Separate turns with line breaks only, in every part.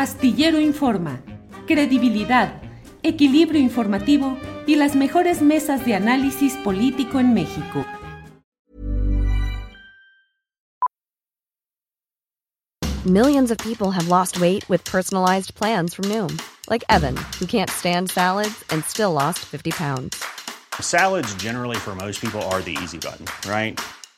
Astillero Informa, credibilidad, equilibrio informativo y las mejores mesas de análisis político en México.
Millions of people have lost weight with personalized plans from Noom, like Evan, who can't stand salads and still lost 50 pounds.
Salads, generally, for most people, are the easy button, right?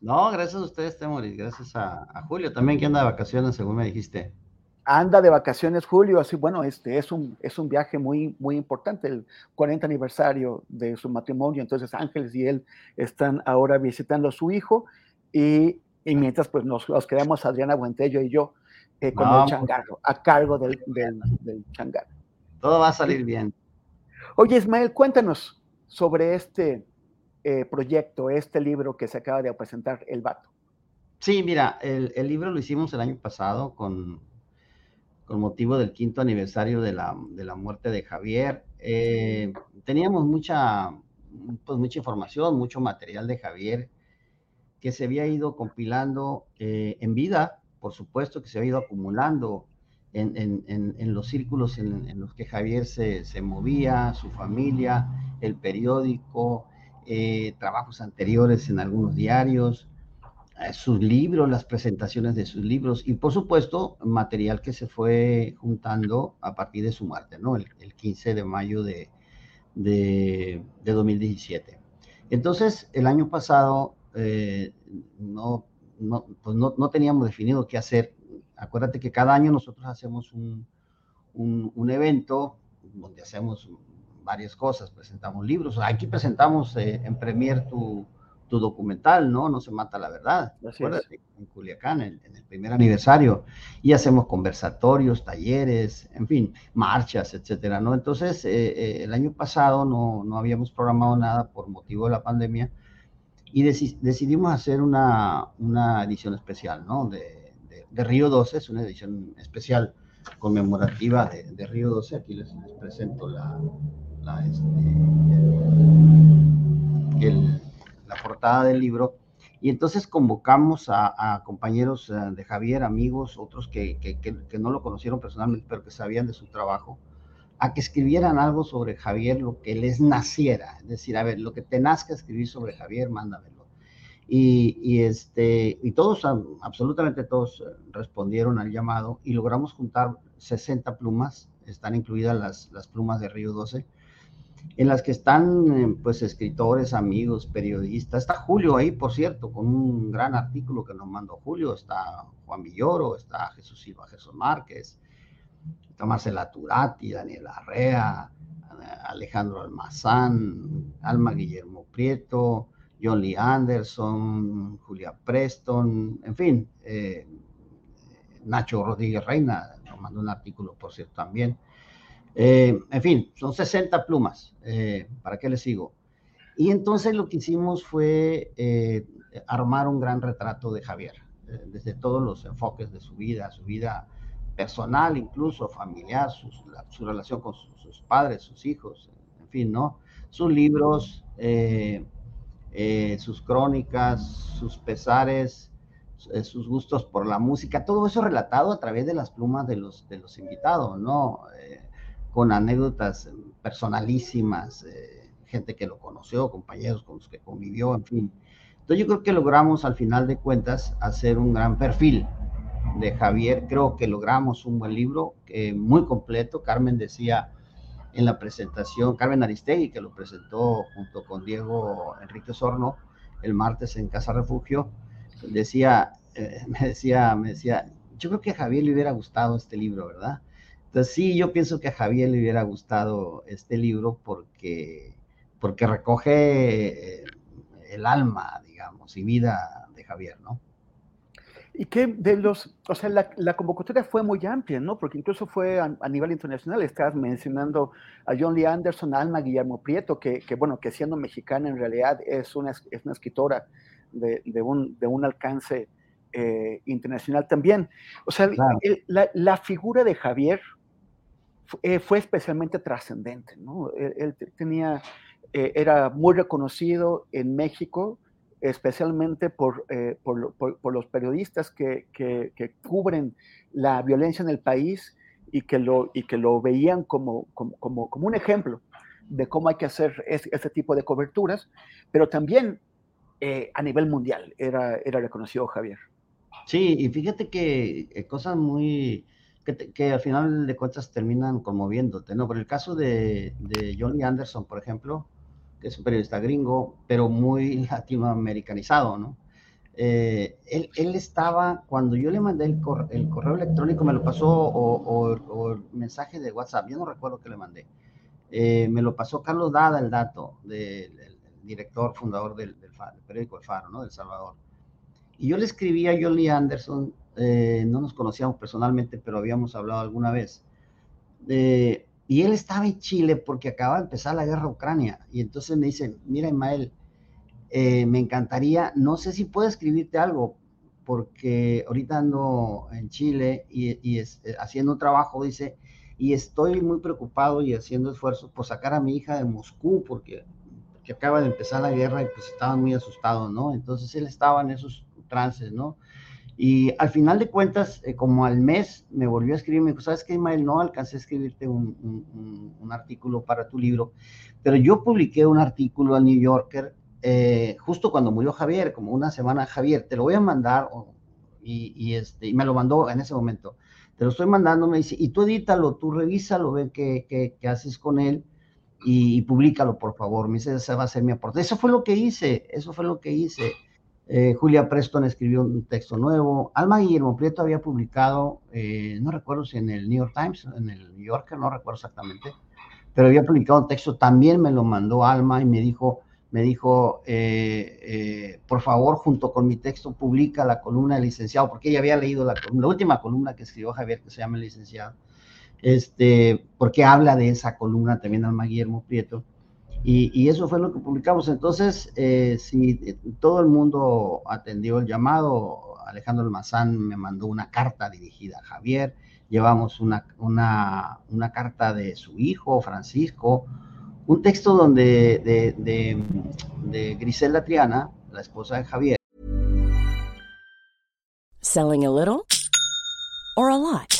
No, gracias a ustedes, Temoris, gracias a, a, Julio también que anda de vacaciones, según me dijiste.
Anda de vacaciones Julio, así bueno, este es un, es un viaje muy, muy importante, el 40 aniversario de su matrimonio, entonces Ángeles y él están ahora visitando a su hijo y, y mientras pues nos, nos, quedamos Adriana Buentello y yo eh, con no, el changarro, a cargo del, del, del changarro.
Todo va a salir bien.
Oye Ismael, cuéntanos sobre este eh, proyecto, este libro que se acaba de presentar, El Vato?
Sí, mira, el, el, libro lo hicimos el año pasado con, con motivo del quinto aniversario de la, de la muerte de Javier. Eh, teníamos mucha, pues, mucha información, mucho material de Javier que se había ido compilando eh, en vida, por supuesto, que se había ido acumulando en, en, en, en los círculos en, los que Javier se, se movía, su familia, el periódico, eh, trabajos anteriores en algunos diarios, eh, sus libros, las presentaciones de sus libros y por supuesto material que se fue juntando a partir de su muerte, ¿no? El, el 15 de mayo de, de, de, 2017. Entonces, el año pasado eh, no, no, pues no, no, teníamos definido qué hacer. Acuérdate que cada año nosotros hacemos un, un evento donde hacemos varias cosas, presentamos libros, aquí presentamos eh, en Premier tu, tu, documental, ¿no? No se mata la verdad, acuérdate, en Culiacán, en, en, el primer aniversario, y hacemos conversatorios, talleres, en fin, marchas, etcétera, ¿no? Entonces, eh, eh, el año pasado no, no habíamos programado nada por motivo de la pandemia, y deci decidimos hacer una, una edición especial, ¿no? De, de, de Río 12, es una edición especial conmemorativa de, de Río 12, aquí les, les presento la, la, este, el, la, portada del libro. Y entonces convocamos a, a compañeros eh, de Javier, amigos, otros que, que, que, que, no lo conocieron personalmente, pero que sabían de su trabajo, a que escribieran algo sobre Javier, lo que les naciera. Es decir, a ver, lo que te nazca escribir sobre Javier, mándamelo. Y, y, este, y todos, absolutamente todos, eh, respondieron al llamado y logramos juntar 60 plumas, están incluidas las, las plumas de Río 12, en las que están eh, pues escritores, amigos, periodistas. Está Julio ahí, por cierto, con un gran artículo que nos mandó Julio. Está Juan Villoro, está Jesús Silva, Jesús Márquez, está Marcela Turati, Daniel Arrea, Alejandro Almazán, Alma Guillermo Prieto, John Lee Anderson, Julia Preston, en fin, eh, Nacho Rodríguez Reina nos mandó un artículo, por cierto, también. Eh, en fin, son 60 plumas. Eh, ¿Para qué les sigo? Y entonces lo que hicimos fue eh, armar un gran retrato de Javier, desde todos los enfoques de su vida, su vida personal, incluso familiar, su relación con sus, padres, sus hijos, en fin, ¿no? Sus libros, sus crónicas, sus pesares, sus gustos por la música, todo eso relatado a través de las plumas de los invitados, ¿no? Con anécdotas personalísimas, eh, gente que lo conoció, compañeros con los que convivió, en fin. Entonces yo creo que logramos al final de cuentas hacer un gran perfil de Javier, creo que logramos un buen libro, eh, muy completo, Carmen decía en la presentación, Carmen Aristegui, que lo presentó junto con Diego Enrique Sorno el martes en Casa Refugio, decía, eh, me decía, me decía, yo creo que a Javier le hubiera gustado este libro, ¿verdad? Entonces sí, yo pienso que a Javier le hubiera gustado este libro porque, porque recoge eh, el alma, digamos, y vida de Javier, ¿no?
Y que de los, o sea, la, convocatoria fue muy amplia, ¿no? Porque incluso fue a, nivel internacional. Estabas mencionando a John Lee Anderson, a Alma Guillermo Prieto, que, que, bueno, que siendo mexicana en realidad es una, es una escritora de, de, un, de un alcance eh, internacional también. O sea, la, figura de Javier eh, fue especialmente trascendente, ¿no? Él, tenía, eh, era muy reconocido en México, especialmente por, por, los periodistas que, que, cubren la violencia en el país y que lo, y que lo veían como, como, como, como un ejemplo de cómo hay que hacer ese, tipo de coberturas, pero también a nivel mundial era, era reconocido Javier.
Sí, y fíjate que eh, cosas muy, que, al final de cuentas terminan conmoviéndote, ¿no? Por el caso de, de Johnny Anderson, por ejemplo, que es un periodista gringo, pero muy latinoamericanizado, ¿no? Eh, él, él, estaba, cuando yo le mandé el, el correo electrónico, me lo pasó, o, el mensaje de WhatsApp, yo no recuerdo que le mandé, eh, me lo pasó Carlos Dada, el dato, del, director, fundador del, del, periódico El Faro, ¿no? Del Salvador. Y yo le escribí a Johnny Anderson, eh, no nos conocíamos personalmente, pero habíamos hablado alguna vez. y él estaba en Chile porque acaba de empezar la guerra Ucrania. Y entonces me dice, mira Ismael, eh, me encantaría, no sé si puedo escribirte algo, porque ahorita ando en Chile y, eh, haciendo trabajo, dice, y estoy muy preocupado y haciendo esfuerzos por sacar a mi hija de Moscú, porque, porque acaba de empezar la guerra y pues estaban muy asustados, ¿no? Entonces él estaba en esos trances, ¿no? Y al final de cuentas, eh, como al mes, me volvió a escribir, me dijo, ¿sabes qué, Ismael? No alcancé a escribirte un, un, artículo para tu libro, pero yo publiqué un artículo al New Yorker eh, justo cuando murió Javier, como una semana Javier, te lo voy a mandar, y, y, este, y me lo mandó en ese momento. Te lo estoy mandando, me dice, y tú edítalo, tú revísalo, ve qué, qué, qué haces con él y, y, públicalo, por favor. Me dice, esa va a ser mi aporte. Eso fue lo que hice, eso fue lo que hice. Eh, Julia Preston escribió un texto nuevo. Alma Guillermo Prieto había publicado, eh, no recuerdo si en el New York Times, en el New Yorker, no recuerdo exactamente, pero había publicado un texto, también me lo mandó Alma y me dijo, me dijo, eh, por favor, junto con mi texto, publica la columna del licenciado, porque ella había leído la, la última columna que escribió Javier, que se llama El licenciado, este, porque habla de esa columna también Alma Guillermo Prieto. Y, eso fue lo que publicamos. Entonces, eh, si eh, todo el mundo atendió el llamado, Alejandro Almazán me mandó una carta dirigida a Javier, llevamos una, una, una carta de su hijo, Francisco, un texto donde de, de, Grisela Triana, la esposa de Javier.
Selling a little or a lot.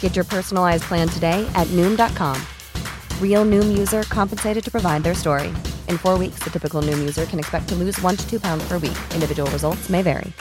Get your personalized plan today at noom.com. Real noom user compensated to provide their story. In four weeks, the typical noom user can expect to lose one to two pounds per week. Individual results may vary.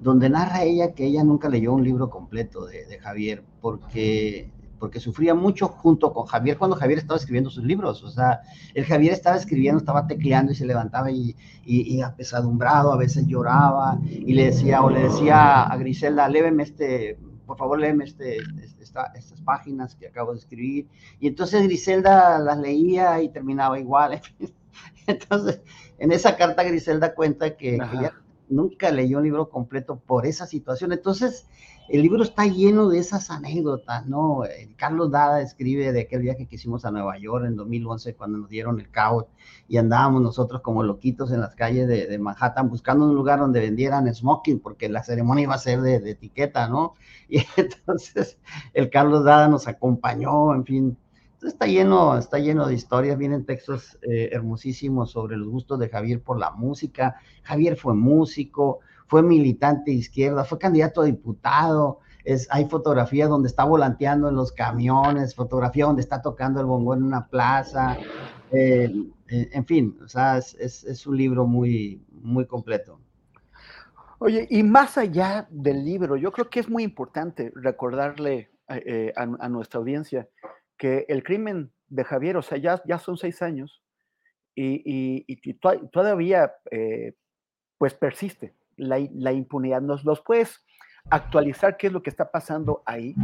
Donde narra ella que ella nunca leyó un libro completo de, de Javier porque porque sufría mucho junto con Javier cuando Javier estaba escribiendo sus libros. O sea, el Javier estaba escribiendo, estaba tecleando y se levantaba y, y, apesadumbrado, a veces lloraba y le decía, o le decía a Griselda, léveme este por favor léeme este, este estas páginas que acabo de escribir. Y entonces Griselda las leía y terminaba igual. Entonces, en esa carta Griselda cuenta que, ella nunca leyó un libro completo por esa situación. Entonces, el libro está lleno de esas anécdotas, ¿no? Eh, Carlos Dada escribe de aquel viaje que hicimos a Nueva York en 2011 cuando nos dieron el caos y andábamos nosotros como loquitos en las calles de, Manhattan buscando un lugar donde vendieran smoking porque la ceremonia iba a ser de, etiqueta, ¿no? Y entonces el Carlos Dada nos acompañó, en fin. Está lleno, está lleno de historias, vienen textos eh, hermosísimos sobre los gustos de Javier por la música. Javier fue músico, fue militante izquierda, fue candidato a diputado, hay fotografías donde está volanteando en los camiones, fotografía donde está tocando el bongo en una plaza, eh, eh, en fin, o sea, es, un libro muy, muy completo.
Oye, y más allá del libro, yo creo que es muy importante recordarle eh, a, nuestra audiencia que el crimen de Javier, o sea, ya, ya son seis años y, y, todavía pues persiste la, impunidad. ¿Nos los puedes actualizar qué es lo que está pasando ahí?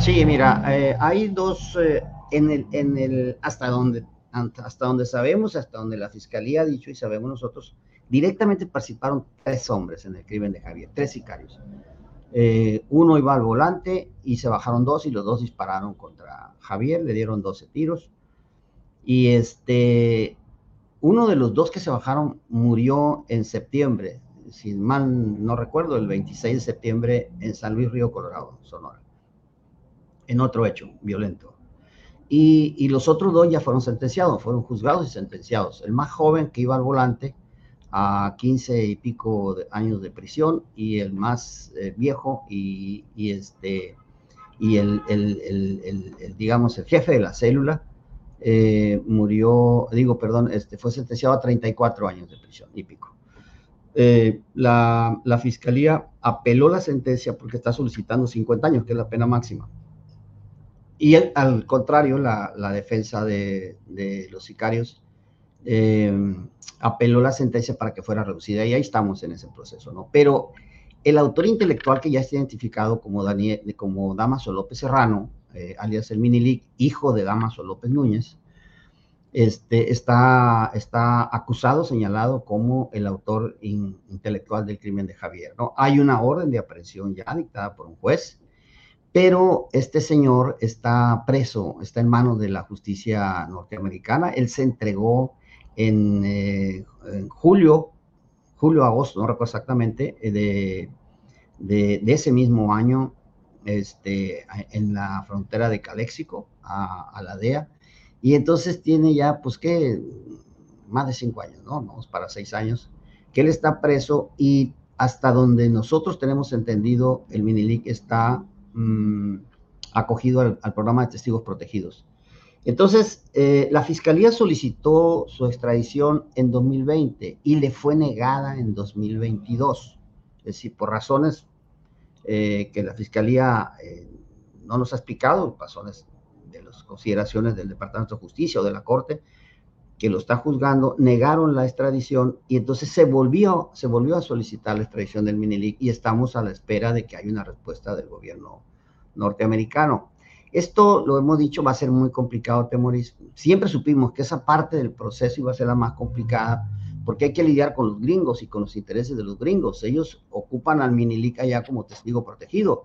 Sí, mira, eh, hay dos, eh, en, el, en el, hasta donde, hasta donde sabemos, hasta donde la fiscalía ha dicho y sabemos nosotros, directamente participaron tres hombres en el crimen de Javier, tres sicarios. Eh, uno iba al volante y se bajaron dos y los dos dispararon contra Javier, le dieron 12 tiros. Y este, uno de los dos que se bajaron murió en septiembre si mal no recuerdo, el 26 de septiembre en San Luis Río Colorado, Sonora, en otro hecho violento. Y, los otros dos ya fueron sentenciados, fueron juzgados y sentenciados. El más joven que iba al volante a 15 y pico de años de prisión y el más eh, viejo y, este y el, digamos el jefe de la célula eh, murió, digo, perdón, este, fue sentenciado a 34 años de prisión y pico. Eh, la, fiscalía apeló la sentencia porque está solicitando 50 años, que es la pena máxima. Y al contrario, la, defensa de, los sicarios eh, apeló la sentencia para que fuera reducida y ahí estamos en ese proceso, ¿no? Pero el autor intelectual que ya está identificado como, Daniel, como Damaso López Serrano, eh, alias el Minilic, hijo de Damaso López Núñez, este, está, está acusado, señalado como el autor intelectual del crimen de Javier. ¿no? Hay una orden de aprehensión ya dictada por un juez, pero este señor está preso, está en manos de la justicia norteamericana. Él se entregó en, eh, julio, julio, agosto, no recuerdo exactamente, eh, de, de, ese mismo año este, en la frontera de Caléxico a, a la DEA y entonces tiene ya, pues que, más de cinco años, ¿no? Vamos para seis años, que él está preso y hasta donde nosotros tenemos entendido, el Minilic está mm, acogido al, programa de testigos protegidos. Entonces, eh, la fiscalía solicitó su extradición en 2020 y le fue negada en 2022. Es decir, por razones eh, que la fiscalía eh, no nos ha explicado, razones consideraciones del Departamento de Justicia o de la Corte que lo está juzgando, negaron la extradición y entonces se volvió, se volvió a solicitar la extradición del Minilic y estamos a la espera de que haya una respuesta del gobierno norteamericano. Esto, lo hemos dicho, va a ser muy complicado, Temoris. Siempre supimos que esa parte del proceso iba a ser la más complicada porque hay que lidiar con los gringos y con los intereses de los gringos. Ellos ocupan al Minilic allá como testigo protegido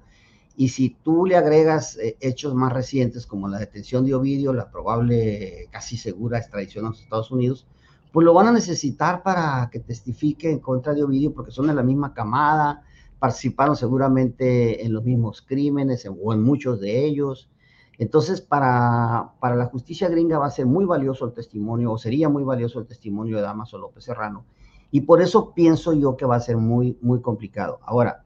y si tú le agregas eh, hechos más recientes como la detención de Ovidio, la probable casi segura extradición a los Estados Unidos, pues lo van a necesitar para que testifique en contra de Ovidio porque son de la misma camada, participaron seguramente en los mismos crímenes o en muchos de ellos. Entonces, para, para la justicia gringa va a ser muy valioso el testimonio, o sería muy valioso el testimonio de Damaso López Serrano. Y por eso pienso yo que va a ser muy, muy complicado. Ahora,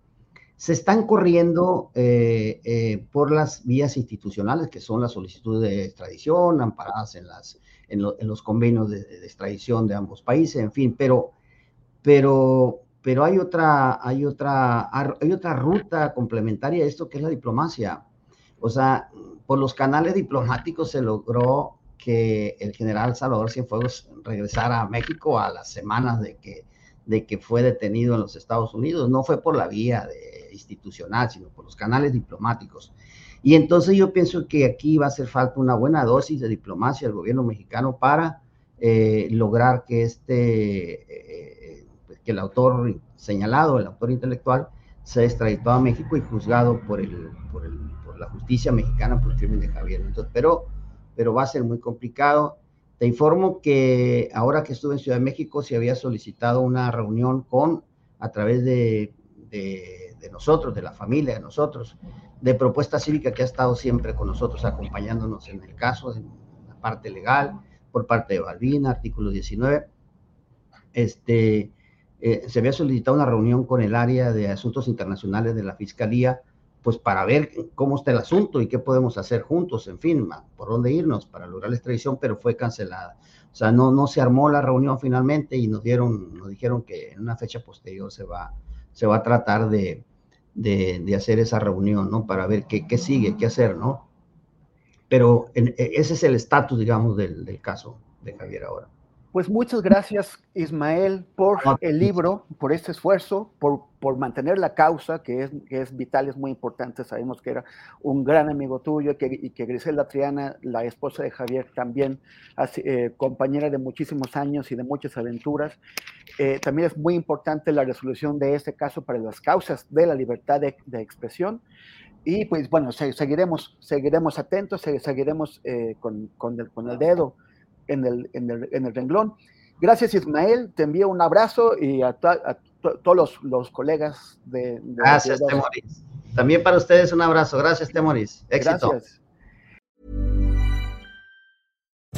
se están corriendo eh, eh, por las vías institucionales, que son las solicitudes de extradición, amparadas en, las, en, los convenios de, extradición de ambos países, en fin, pero, pero, pero hay, otra, hay, otra, hay otra ruta complementaria a esto que es la diplomacia. O sea, por los canales diplomáticos se logró que el general Salvador Cienfuegos regresara a México a las semanas de que de que fue detenido en los Estados Unidos. No fue por la vía institucional, sino por los canales diplomáticos. Y entonces yo pienso que aquí va a hacer falta una buena dosis de diplomacia del gobierno mexicano para eh, lograr que este, eh, que el autor señalado, el autor intelectual, sea extraditado a México y juzgado por, el, por, el, la justicia mexicana por el crimen de Javier. Entonces, pero, pero va a ser muy complicado. Te informo que ahora que estuve en Ciudad de México se había solicitado una reunión con, a través de, nosotros, de la familia, de nosotros, de propuesta cívica que ha estado siempre con nosotros acompañándonos en el caso, en la parte legal, por parte de Balbina, artículo 19. Este, eh, se había solicitado una reunión con el área de asuntos internacionales de la Fiscalía, pues para ver cómo está el asunto y qué podemos hacer juntos, en fin, por dónde irnos para lograr la extradición, pero fue cancelada. O sea, no, no se armó la reunión finalmente y nos dieron, nos dijeron que en una fecha posterior se va, se va a tratar de, de, hacer esa reunión, ¿no? Para ver qué, qué sigue, qué hacer, ¿no? Pero e, ese es el estatus, digamos, del, del caso de Javier ahora.
Pues muchas gracias, Ismael, por el libro, por este esfuerzo, por, por mantener la causa, que es, que es vital, es muy importante. Sabemos que era un gran amigo tuyo que, y que Griselda Triana, la esposa de Javier, también eh, compañera de muchísimos años y de muchas aventuras. Eh, también es muy importante la resolución de este caso para las causas de la libertad de, de expresión. Y pues bueno, seguiremos, seguiremos atentos, seguiremos eh, con, con, el, con el dedo en el, en el, en el renglón. Gracias Ismael, te envío un abrazo y a, a todos los, los, colegas de... de
Gracias, Temoris. También para ustedes un abrazo. Gracias, Temoris. Éxito. Gracias.